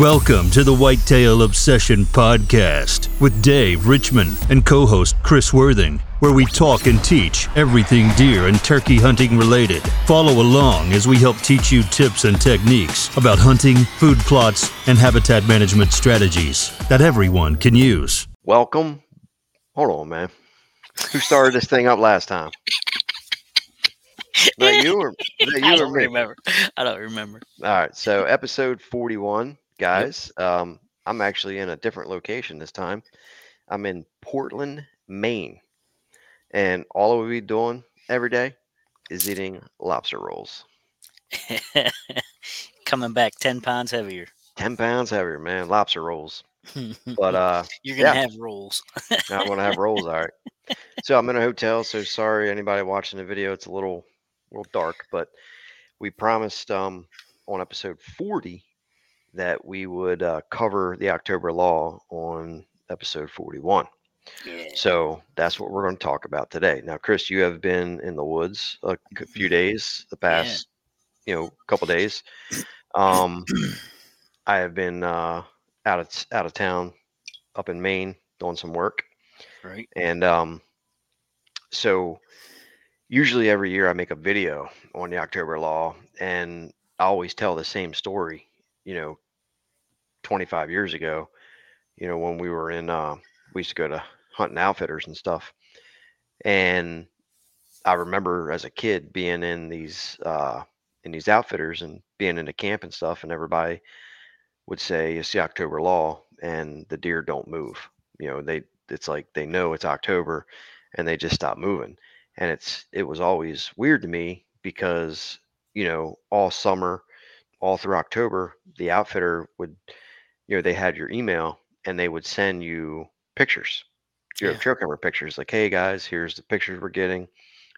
Welcome to the Whitetail Obsession Podcast with Dave Richmond and co host Chris Worthing, where we talk and teach everything deer and turkey hunting related. Follow along as we help teach you tips and techniques about hunting, food plots, and habitat management strategies that everyone can use. Welcome. Hold on, man. Who started this thing up last time? Is that you or, is that I you or don't me? remember. I don't remember. All right. So, episode 41, guys. Um, I'm actually in a different location this time. I'm in Portland, Maine. And all we'll be doing every day is eating lobster rolls. Coming back 10 pounds heavier. 10 pounds heavier, man. Lobster rolls. But uh, You're to yeah. have rolls. I want to have rolls. All right. So I'm in a hotel. So sorry, anybody watching the video. It's a little, little dark, but we promised um, on episode 40 that we would uh, cover the October Lull on episode 41. Yeah. So that's what we're going to talk about today. Now, Chris, you have been in the woods a few days, the past, you know, couple days. Um, I have been uh, out of out of town, up in Maine, doing some work. Right. And um, so usually every year I make a video on the October Lull, and I always tell the same story. You know, 25 years ago, you know, when we were in, uh, we used to go to hunting outfitters and stuff. And I remember as a kid being in these uh, in these outfitters and being in the camp and stuff, and everybody would say it's the October Lull, and the deer don't move. You know, they it's like they know it's October, and they just stop moving. And it's it was always weird to me because you know all summer, all through October, the outfitter would, you know, they had your email and they would send you pictures, your Yeah. trail camera pictures, like, hey guys, here's the pictures we're getting,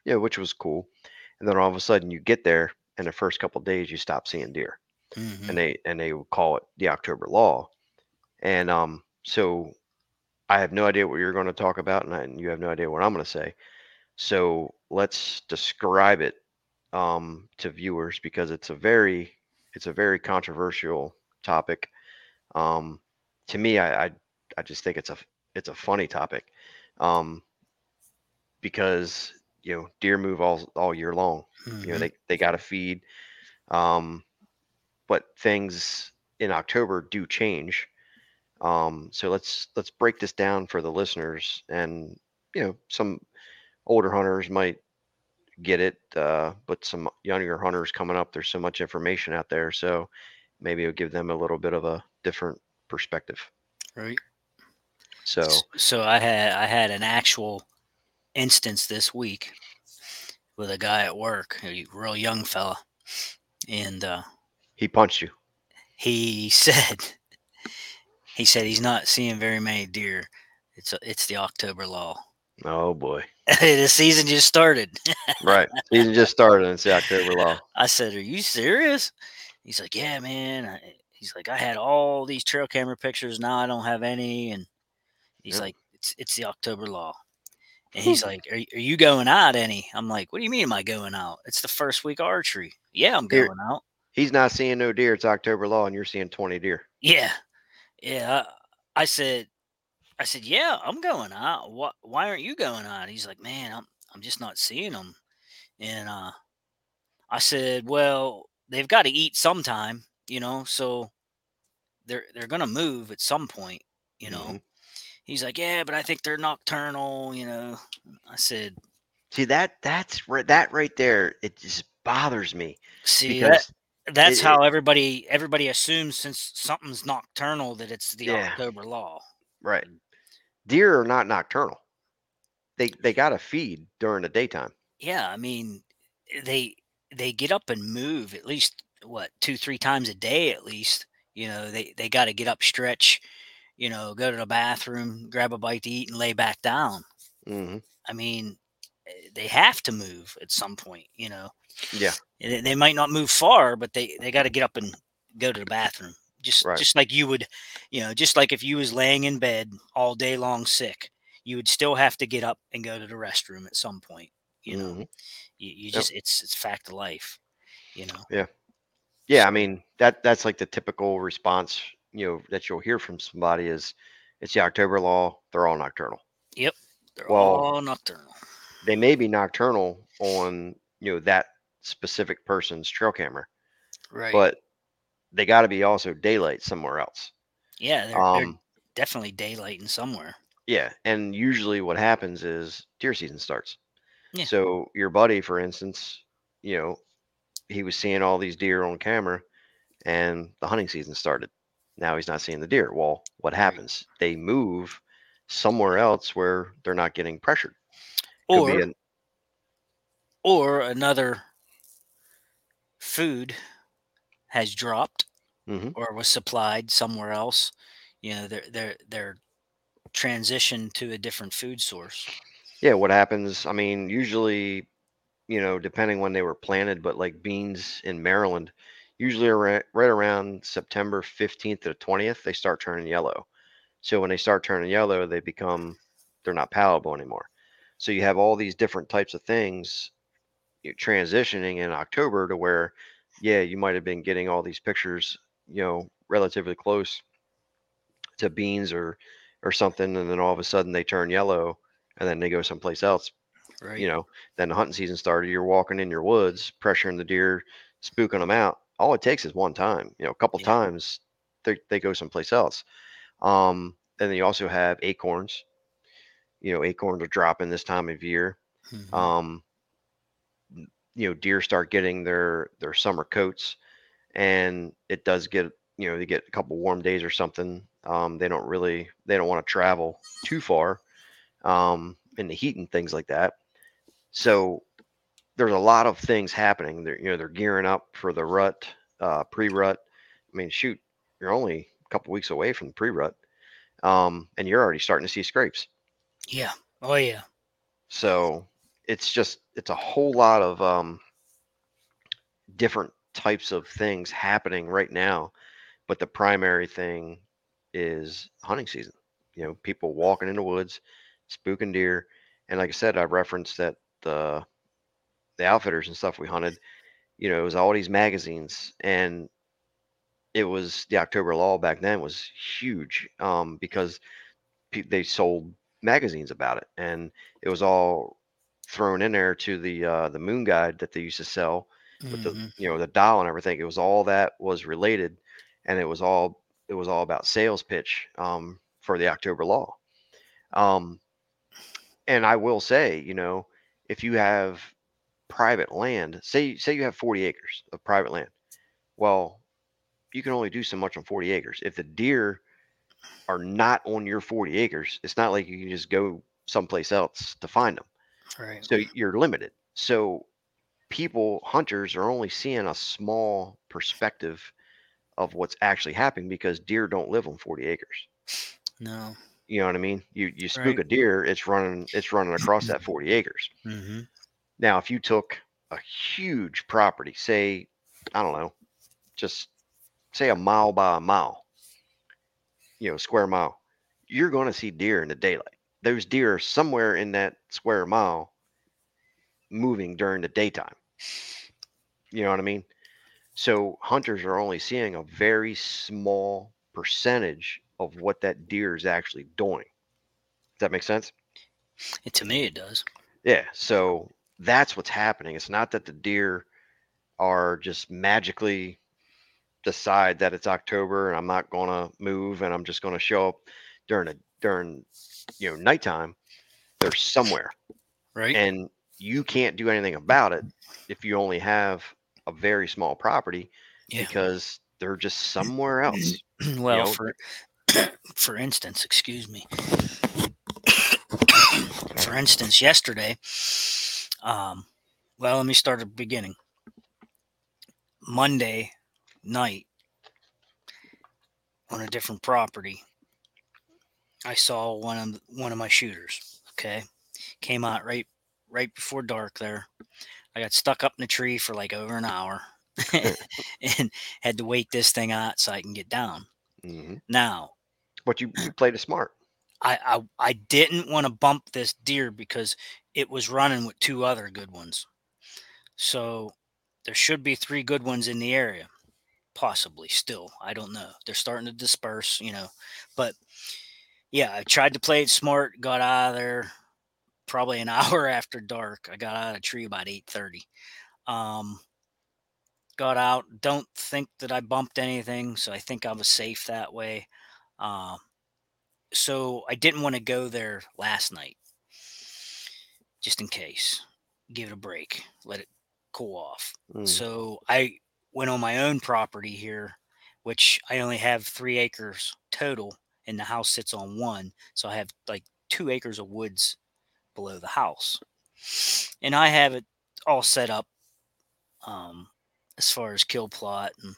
yeah, which was cool. And then all of a sudden you get there, and the first couple days you stop seeing deer Mhm. and they and they would call it the October Lull. And um, so I have no idea what you're going to talk about, and, I, and you have no idea what I'm going to say. So let's describe it um, to viewers because it's a very it's a very controversial topic. Um, to me, I, I I just think it's a it's a funny topic um, because you know deer move all all year long you know Mhm. they, they got to feed um but things in october do change um so let's let's break this down for the listeners and you know some older hunters might get it uh but some younger hunters coming up there's so much information out there so maybe it'll give them a little bit of a different perspective Right. so So I had I had an actual instance this week with a guy at work, a real young fella, and uh, he punched you he said he said he's not seeing very many deer. It's it's the October Lull. oh boy the season just started. right season just started and it's october lull I said, "Are you serious?" He's like, "Yeah, man." He's like, "I had all these trail camera pictures. Now I don't have any." And he's Yep. like, "It's it's the October Lull." And he's hmm. like, are, "Are you going out any?" I'm like, "What do you mean? Am I going out? It's the first week of archery. Yeah, I'm Here- going out. he's not seeing no deer it's october lull and you're seeing 20 deer Yeah, yeah." I, I said, "I said, yeah, I'm going out. What? Why aren't you going out?" He's like, "Man, I'm I'm just not seeing them." And uh, I said, "Well, they've got to eat sometime, you know, so they're they're gonna move at some point, you know." Mhm. He's like, "Yeah, but I think they're nocturnal, you know." I said, See that that's that right there it just bothers me "See, that, that's it- how everybody everybody assumes since something's nocturnal that it's the Yeah. October lull." right deer are not nocturnal they they got to feed during the daytime Yeah, I mean, they they get up and move at least what two three times a day at least. You know, they they got to get up, stretch, you know, go to the bathroom, grab a bite to eat, and lay back down. hmm I mean, eh, they have to move at some point. You know, yeah they they might not move far, but they they got to get up and go to the bathroom. Just Right. just like you would, you know, just like if you was laying in bed all day long sick, you would still have to get up and go to the restroom at some point. You know, Mhm. you, you Yep. just it's it's fact of life. You know, yeah Yeah, i mean that that's like the typical response you know that you'll hear from somebody is it's the October lull. They're all nocturnal. Yep. They're Well, all nocturnal. They may be nocturnal on you know that specific person's trail camera, Right. but they got to be also daylight somewhere else. yeah, they're, they're Um, definitely daylighting somewhere. yeah, and usually what happens is deer season starts. Yeah. So your buddy, for instance, you know, he was seeing all these deer on camera, and the hunting season started. Now he's not seeing the deer. Well, what happens? They move somewhere else where they're not getting pressured. Could Or an, or another food has dropped Mhm. or was supplied somewhere else. You know, they're they're they're transitioned to a different food source. yeah. What happens? I mean, usually, you know, depending when they were planted, but like beans in Maryland, usually around, right around September 15th to 20th, they start turning yellow. So when they start turning yellow, they become they're not palatable anymore. So you have all these different types of things transitioning in October to where, yeah, you might have been getting all these pictures, you know, relatively close to beans or or something, and then all of a sudden they turn yellow, and then they go someplace else. Right. You know, then the hunting season started. You're walking in your woods, pressuring the deer, spooking them out. All it takes is one time. You know, a couple Yeah. times they they go someplace else. Um, and then you also have acorns. You know, acorns are dropping this time of year. Mhm. Um, you know, deer start getting their their summer coats, and it does get you know they get a couple warm days or something. Um, they don't really they don't want to travel too far um, in the heat and things like that. So there's a lot of things happening. They're you know they're gearing up for the rut, uh, pre-rut. I mean, shoot, you're only a couple weeks away from the pre-rut, um, and you're already starting to see scrapes. yeah. Oh yeah. So it's just it's a whole lot of um, different types of things happening right now, but the primary thing is hunting season. You know, people walking in the woods, spooking deer, and like I said, I referenced that the the outfitters and stuff we hunted. You know, it was all these magazines, and it was the October Lull back then was huge um, because they sold magazines about it, and it was all thrown in there to the uh, the Moon Guide that they used to sell with the Mhm. you know the dial and everything. It was all that was related, and it was all it was all about sales pitch um, for the October Lull. Um, and I will say, you know, if you have private land, say say you have 40 acres of private land, well, you can only do so much on 40 acres. If the deer are not on your 40 acres, it's not like you can just go someplace else to find them. Right. So you're limited. So people, hunters, are only seeing a small perspective of what's actually happening because deer don't live on 40 acres. No. You know what I mean? You you spook Right. a deer, it's running it's running across that 40 acres. hmm Now, if you took a huge property, say, I don't know, just say a mile by a mile, you know, square mile, you're going to see deer in the daylight. Those deer are somewhere in that square mile moving during the daytime. You know what I mean? So hunters are only seeing a very small percentage of what that deer is actually doing. Does that make sense? It, to me, it does. Yeah, so that's what's happening. It's not that the deer are just magically decide that it's October and I'm not going to move and I'm just going to show up during a during you know nighttime. They're somewhere Right. and you can't do anything about it if you only have a very small property Yeah. because they're just somewhere else. well, know, for for instance, excuse me. for instance, yesterday, um, well, let me start at the beginning. Monday night on a different property, I saw one of one of my shooters. Okay, came out right right before dark. There, I got stuck up in the tree for like over an hour, and had to wait this thing out so I can get down. hmm Now, But you, you played it smart. I I, I didn't want to bump this deer because it was running with two other good ones. So there should be three good ones in the area. possibly still. I don't know. They're starting to disperse, you know. But yeah, I tried to play it smart, got out of there probably an hour after dark. I got out of the tree about 8:30. Um got out, don't think that I bumped anything, so I think I was safe that way. Um so I didn't want to go there last night. Just in case. Give it a break. Let it cool off. Mm. So I went on my own property here, which I only have three acres total, and the house sits on one. So I have like two acres of woods below the house. And I have it all set up um, as far as kill plot and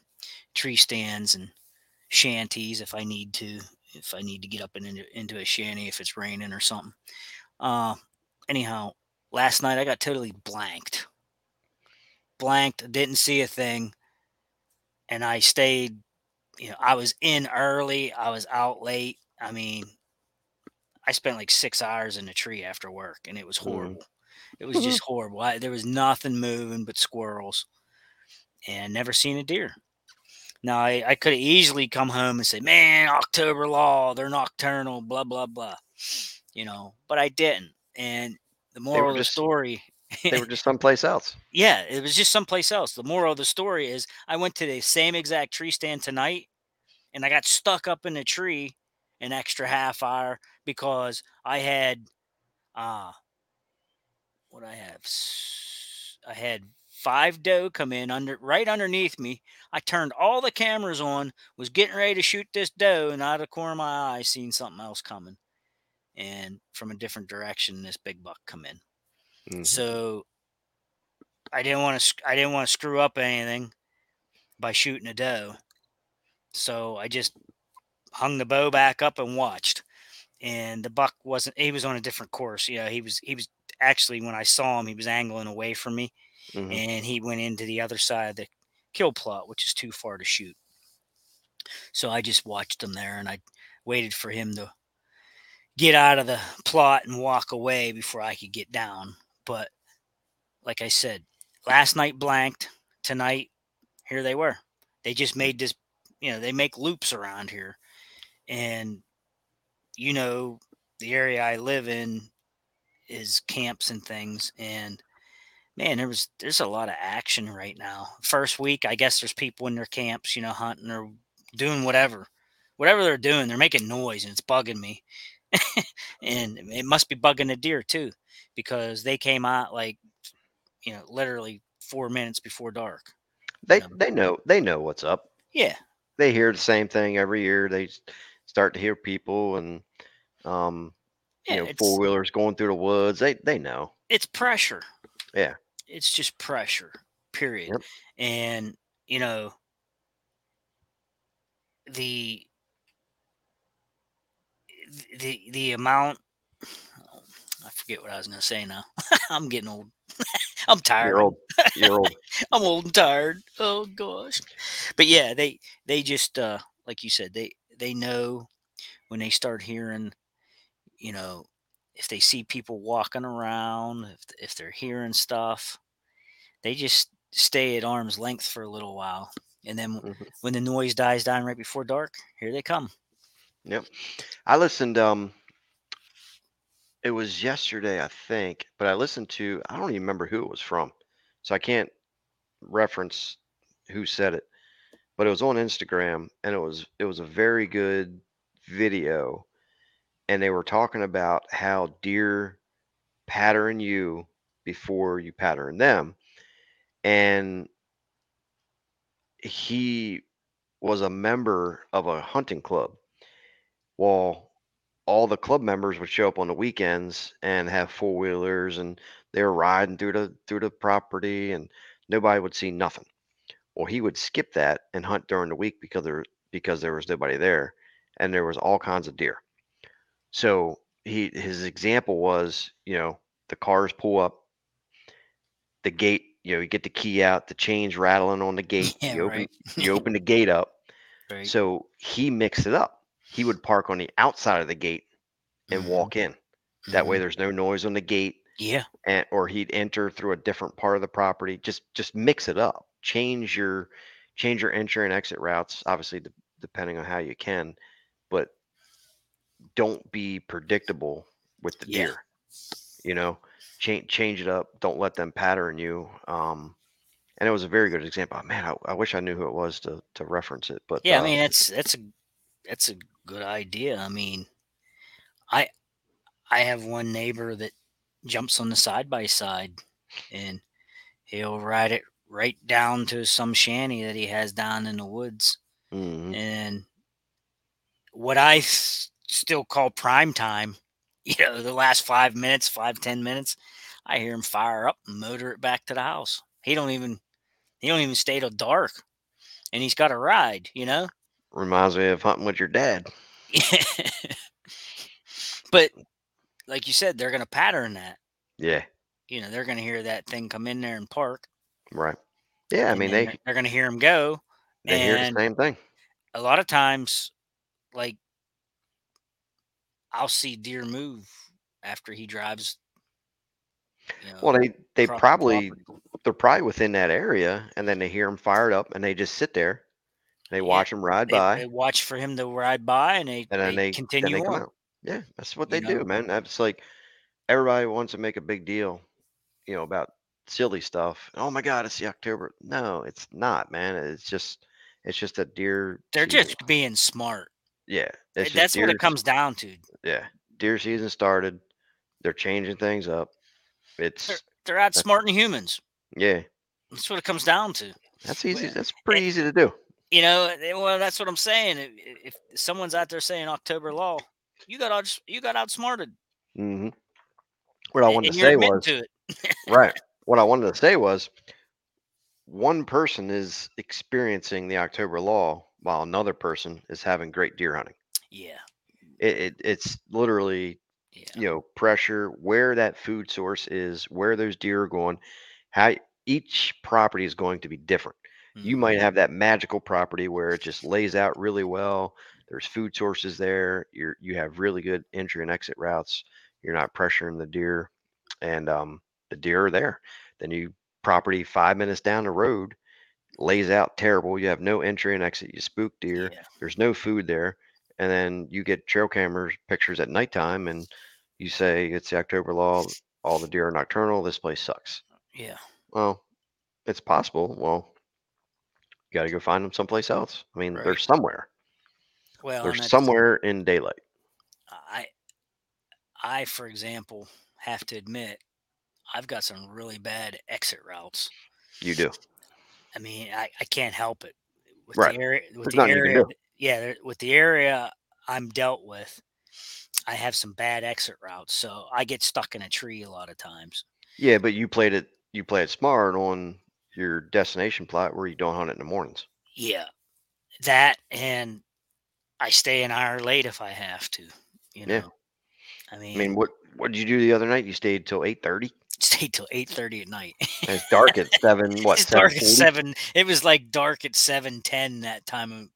tree stands and shanties if I need to, if I need to get up and into, into a shanty if it's raining or something. Uh, anyhow, last night I got totally blanked. Blanked, didn't see a thing. And I stayed, you know, I was in early, I was out late. I mean, I spent like six hours in a tree after work and it was Mhm. horrible. It was just horrible. I, there was nothing moving but squirrels and never seen a deer. Now, I, I could have easily come home and say, man, October lull, they're nocturnal, blah, blah, blah, you know, but I didn't. And the moral of the just- story, They were just someplace else. yeah, it was just someplace else. The moral of the story is I went to the same exact tree stand tonight and I got stuck up in a tree an extra half hour because I had uh what I have s- I had five doe come in under right underneath me. I turned all the cameras on, was getting ready to shoot this doe, and out of the corner of my eye seen something else coming. And from a different direction, this big buck come in. Mhm. So I didn't want to. I didn't want to screw up anything by shooting a doe. So I just hung the bow back up and watched. And the buck wasn't. He was on a different course. You know, he was. He was actually when I saw him, he was angling away from me, Mhm. and he went into the other side of the kill plot, which is too far to shoot. So I just watched him there, and I waited for him to get out of the plot and walk away before I could get down. But like I said, last night blanked. Tonight, here they were. They just made this, you know, they make loops around here. And, you know, the area I live in is camps and things. And man, there was, there's a lot of action right now. First week, I guess there's people in their camps, you know, hunting or doing whatever. Whatever they're doing, they're making noise and it's bugging me. and it must be bugging the deer too, because they came out like, you know, literally four minutes before dark. They um, they know they know what's up. Yeah, They hear the same thing every year. They start to hear people and um yeah, you know four wheelers going through the woods. They they know. it's pressure. Yeah. It's just pressure. Period. Yep. And you know the the the amount I forget what I was gonna say now. I'm getting old. I'm tired. You're old. You're old. I'm old and tired. Oh gosh. But yeah, they they just uh like you said, they they know when they start hearing, you know, if they see people walking around, if if they're hearing stuff, they just stay at arm's length for a little while. And then Mhm. when the noise dies down right before dark, here they come. Yep. I listened. Um, it was yesterday, I think, but I listened to. I don't even remember who it was from, so I can't reference who said it. But it was on Instagram, and it was it was a very good video, and they were talking about how deer pattern you before you pattern them, and he was a member of a hunting club. Well, all the club members would show up on the weekends and have four wheelers and they were riding through the through the property and nobody would see nothing. Well, he would skip that and hunt during the week because there because there was nobody there and there was all kinds of deer. So he his example was, you know, the cars pull up, the gate, you know, you get the key out, the chains rattling on the gate, Yeah, you open right. you open the gate up. Right. So he mixed it up. He would park on the outside of the gate and Mhm, walk in. That way mhm. there's no noise on the gate Yeah. and or he'd enter through a different part of the property. Just just mix it up. Change your change your entry and exit routes, obviously de- depending on how you can, but don't be predictable with the Yeah. deer. You know, change change it up. Don't let them pattern you. Um, and it was a very good example. Man, I, I wish I knew who it was to to reference it. But Yeah, I uh, mean that's that's a that's a good idea. I mean, I I have one neighbor that jumps on the side by side, and he'll ride it right down to some shanty that he has down in the woods. mhm. And what I s- still call prime time, you know, the last five minutes, five ten minutes, I hear him fire up and motor it back to the house. He don't even he don't even stay till dark, and he's got a ride, you know. Reminds me of hunting with your dad. but like you said, they're gonna pattern that. Yeah, You know, they're gonna hear that thing come in there and park. right. Yeah, I mean they they're, gonna hear him go. they hear the same thing. a lot of times, like I'll see deer move after he drives. You know, Well, they they probably property. they're probably within that area, and then they hear him fired up, and they just sit there. They Yeah, watch them ride they, by, they watch for him to ride by, and they, and then they they continue then they on. Yeah, that's what You they do, know? man. That's like everybody wants to make a big deal, you know, about silly stuff. Oh my God, it's the October. No, it's not, man. It's just it's just a deer. They're season. just being smart. yeah. That's what it comes down to. Yeah, deer season started. They're changing things up. They're, It's they're outsmarting humans. yeah. That's what it comes down to. That's easy. That's pretty easy to do. You know, eh, well, that's what I'm saying. If, if someone's out there saying October lull, you got outs- you got outsmarted, hmm What I wanted and to say was to it. right. What I wanted to say was one person is experiencing the October lull while another person is having great deer hunting. Yeah, It, it it's literally yeah, you know pressure where that food source is, where those deer are going, how each property is going to be different. You mhm, might have that magical property where it just lays out really well. There's food sources there. You're you have really good entry and exit routes. You're not pressuring the deer, and um, the deer are there. Then you property five minutes down the road lays out terrible. You have no entry and exit. You spook deer. yeah, There's no food there, and then you get trail cameras pictures at nighttime, and you say it's the October lull. All the deer are nocturnal. This place sucks. yeah. Well, it's possible. Well, you got to go find them someplace else. I mean, they're somewhere. Well, They're somewhere in daylight. I, I, for example, have to admit, I've got some really bad exit routes. You do. I mean, I, I can't help it. With Right. the area, with There's the nothing you can area, yeah, with the area I'm dealt with, I have some bad exit routes, so I get stuck in a tree a lot of times. Yeah, but you played it. You played smart on your destination plot where you don't hunt it in the mornings. Yeah, that and I stay an hour late if I have to. You know, Yeah. I mean, I mean, what what did you do the other night? You stayed till eight thirty. stay till eight thirty at night. It's dark at seven. What? it's dark at seven. It was like dark at seven ten that time of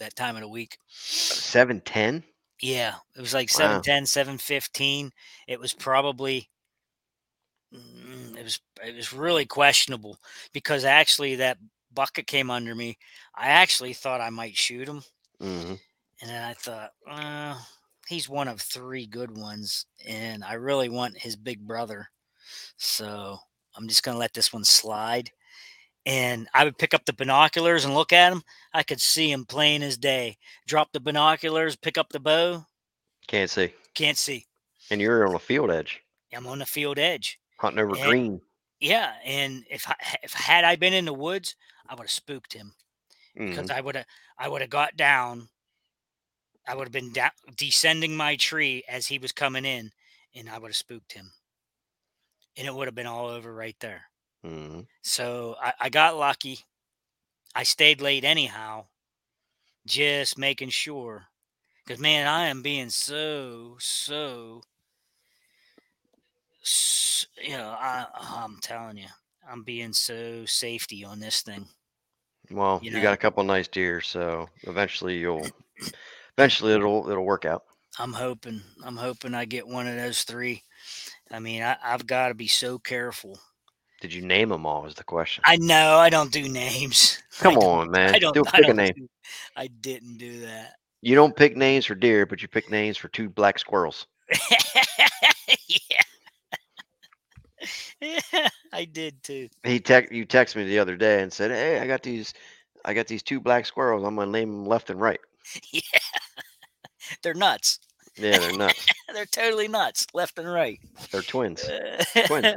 that time of the week. Seven ten. Yeah, it was like Wow. 710, 715. It was probably mm, it was it was really questionable because actually that bucket came under me. I actually thought I might shoot him, Mm-hmm. and then I thought, uh, he's one of three good ones, and I really want his big brother, so I'm just gonna let this one slide. And I would pick up the binoculars and look at him. I could see him plain as day. Drop the binoculars, pick up the bow, Can't see. can't see. And you're on a field edge, I'm on the field edge. Hunting over And- green. Yeah, and if I, if had I been in the woods, I would have spooked him because Mhm. I would have I would have got down. I would have been down, descending my tree as he was coming in, and I would have spooked him, and it would have been all over right there. Mhm. So I, I got lucky. I stayed late anyhow, just making sure. Because man, I am being so so. You know, I, oh, I'm telling you, I'm being so safety on this thing. Well, you you, got a couple nice deer, so eventually you'll, eventually it'll it'll work out. I'm hoping. I'm hoping I get one of those three. I mean, I, I've got to be so careful. Did you name them all? Is the question. I know I don't do names. Come on, man. I don't. Do I pick a don't name. do- I didn't do that. You don't pick names for deer, but you pick names for two black squirrels. yeah. Yeah, I did too. He text you texted me the other day and said, "Hey, I got these, I got these two black squirrels. I'm gonna name them left and right." Yeah, they're nuts. Yeah, they're nuts. They're totally nuts, left and right. they're twins. Uh, Twins.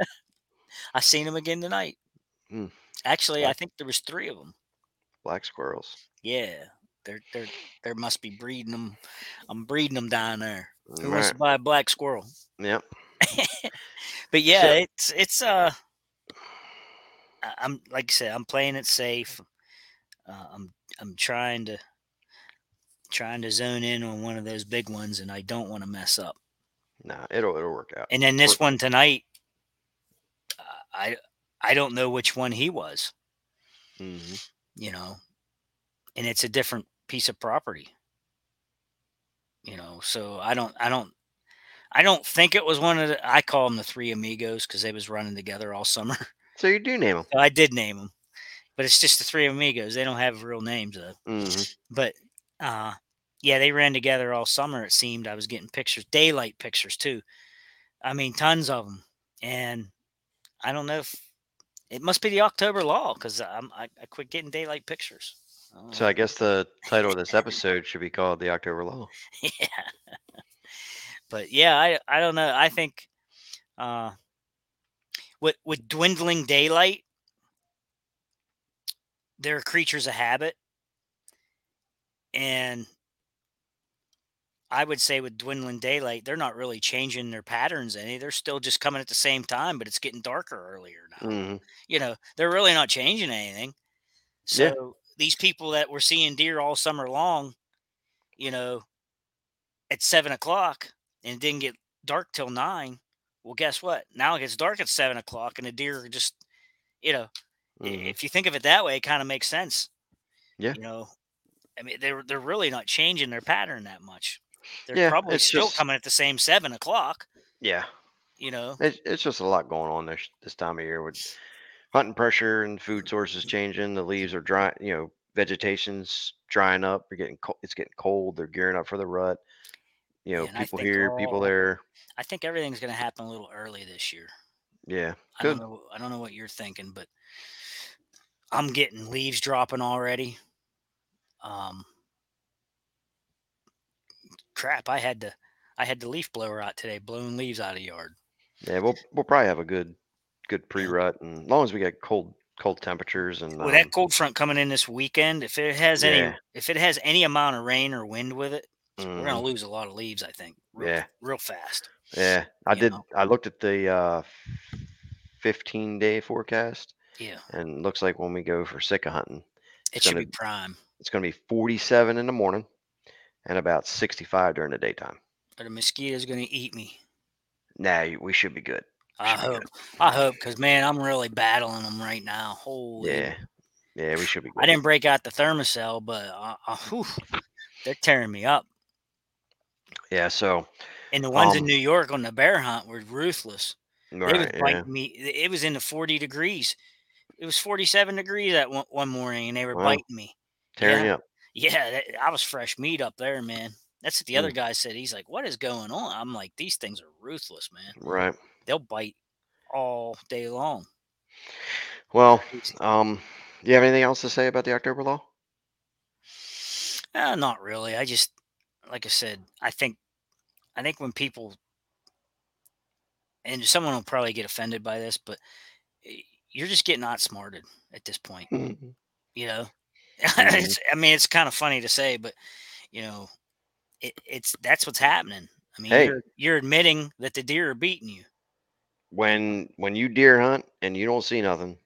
I seen them again tonight. Mm. Actually, I think there was three of them. Black squirrels. Yeah, they're they're there must be breeding them. I'm breeding them down there. Who wants to buy a black squirrel? Yep. But yeah, So- it's it's uh, I'm like I said, I'm playing it safe. Uh, I'm I'm trying to trying to zone in on one of those big ones, and I don't want to mess up. Nah, it'll it'll work out. And then this one tonight, uh, I I don't know which one he was, hmm you know, and it's a different piece of property, you know. So I don't I don't I don't think it was one of the. I call them the three amigos because they was running together all summer. So you do name them. So I did name them, but it's just the three amigos. They don't have real names though. hmm But uh, yeah, they ran together all summer. It seemed I was getting pictures, daylight pictures too. I mean, tons of them, and I don't know if it must be the October lull because I'm I, I quit getting daylight pictures. I So. I guess the title of this episode should be called "The October Lull." yeah, but yeah, I I don't know. I think uh, with with dwindling daylight, they're creatures of habit, and I would say with dwindling daylight, they're not really changing their patterns any. They're still just coming at the same time, but it's getting darker earlier now. hmm You know, they're really not changing anything. So Yeah. these people that were seeing deer all summer long, you know, at seven o'clock and it didn't get dark till nine. Well, guess what? Now it gets dark at seven o'clock and the deer are just, you know, i- hmm if you think of it that way, it kind of makes sense. Yeah. You know, I mean, they're they're really not changing their pattern that much. They're Yeah, probably still just- coming at the same seven o'clock. Yeah, You know, it's it's just a lot going on this this time of year with hunting pressure and food sources changing. The leaves are dry. You know, vegetation's drying up. You're getting co- it's getting cold. They're gearing up for the rut. You know, and people here, people there. I think everything's going to happen a little early this year. Yeah, I good. don't know. I don't know what you're thinking, but I'm getting leaves dropping already. Um, crap! I had to, I had the leaf blower out today, blowing leaves out of the yard. Yeah, we'll we'll probably have a good good pre-rut, and as long as we get cold cold temperatures and With um, that cold front coming in this weekend, if it has any, if it has any amount of rain or wind with it, we're mhm, gonna lose a lot of leaves. I think. Real, Yeah. Real fast. yeah, I you did. know. I looked at the uh, 15 day forecast, Yeah, and looks like when we go for sika hunting, it It's should gonna- be prime. it's going to be 47 in the morning and about 65 during the daytime. Or the mosquitoes gonna eat me. Nah, we should be good. I Should be hope. I hope, because man, I'm really battling them right now. Holy Yeah, yeah, we should be good. I didn't break out the Thermacell, but uh, uh, whew, they're tearing me up. Yeah, so And the ones in Um, New York on the bear hunt were ruthless. They was right, yeah, biting me. It was in the 40 degrees. It was 47 degrees that one, one morning, and they were Wow. biting me. tearing yeah. up. Yeah, that, I was fresh meat up there, man. That's what the other Mm. guy said. He's like, "What is going on?" I'm like, "These things are ruthless, man. Right. They'll bite all day long." Well, um, do you have anything else to say about the October Lull? Uh, not really. I just, like I said, I think, I think when people, and someone will probably get offended by this, but you're just getting outsmarted at this point. Mhm. You know, Mhm. it's, I mean, it's kind of funny to say, but you know, it, it's that's what's happening. I mean, Hey. you're, you're admitting that the deer are beating you. when when you deer hunt and you don't see nothing,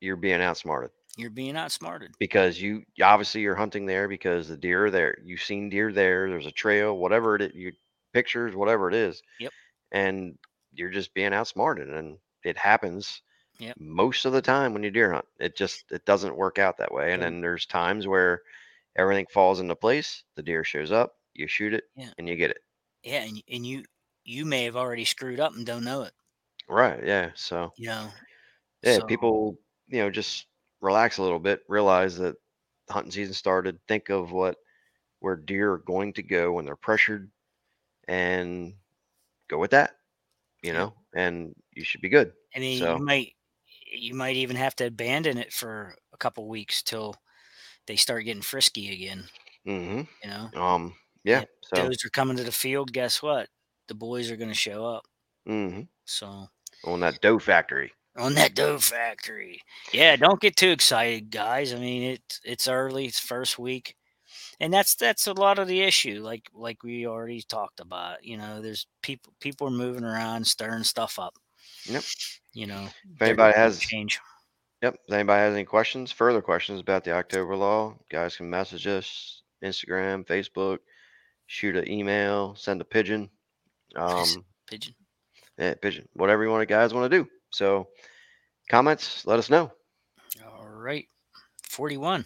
you're being outsmarted You're being outsmarted. because you obviously you're hunting there because the deer are there. You've seen deer there. There's a trail, whatever it is, you pictures, whatever it is. Yep. And you're just being outsmarted, and it happens. Yep. Most of the time when you deer hunt, it just it doesn't work out that way. And then there's times where everything falls into place. The deer shows up, you shoot it, Yeah. and you get it. Yeah, and, and you you may have already screwed up and don't know it. Right. Yeah. So You know, Yeah, So, people, you know, just relax a little bit, realize that hunting season started, think of what where deer are going to go when they're pressured and go with that, you know, and you should be good. I mean, So, you might you might even have to abandon it for a couple weeks till they start getting frisky again. hmm You know, um, yeah, so, does are coming to the field. Guess what? The boys are going to show up. hmm So on that doe factory. On that doe factory, yeah. Don't get too excited, guys. I mean, it's it's early. It's first week, and that's that's a lot of the issue. Like like we already talked about. You know, there's people people are moving around, stirring stuff up. Yep. You know, If anybody has, change. yep, if anybody has any questions, further questions about the October lull, guys can message us, Instagram, Facebook, shoot an email, send a pigeon, um, Pigeon. yeah, pigeon, whatever you want, guys want to do. So, comments, let us know. All right. 41.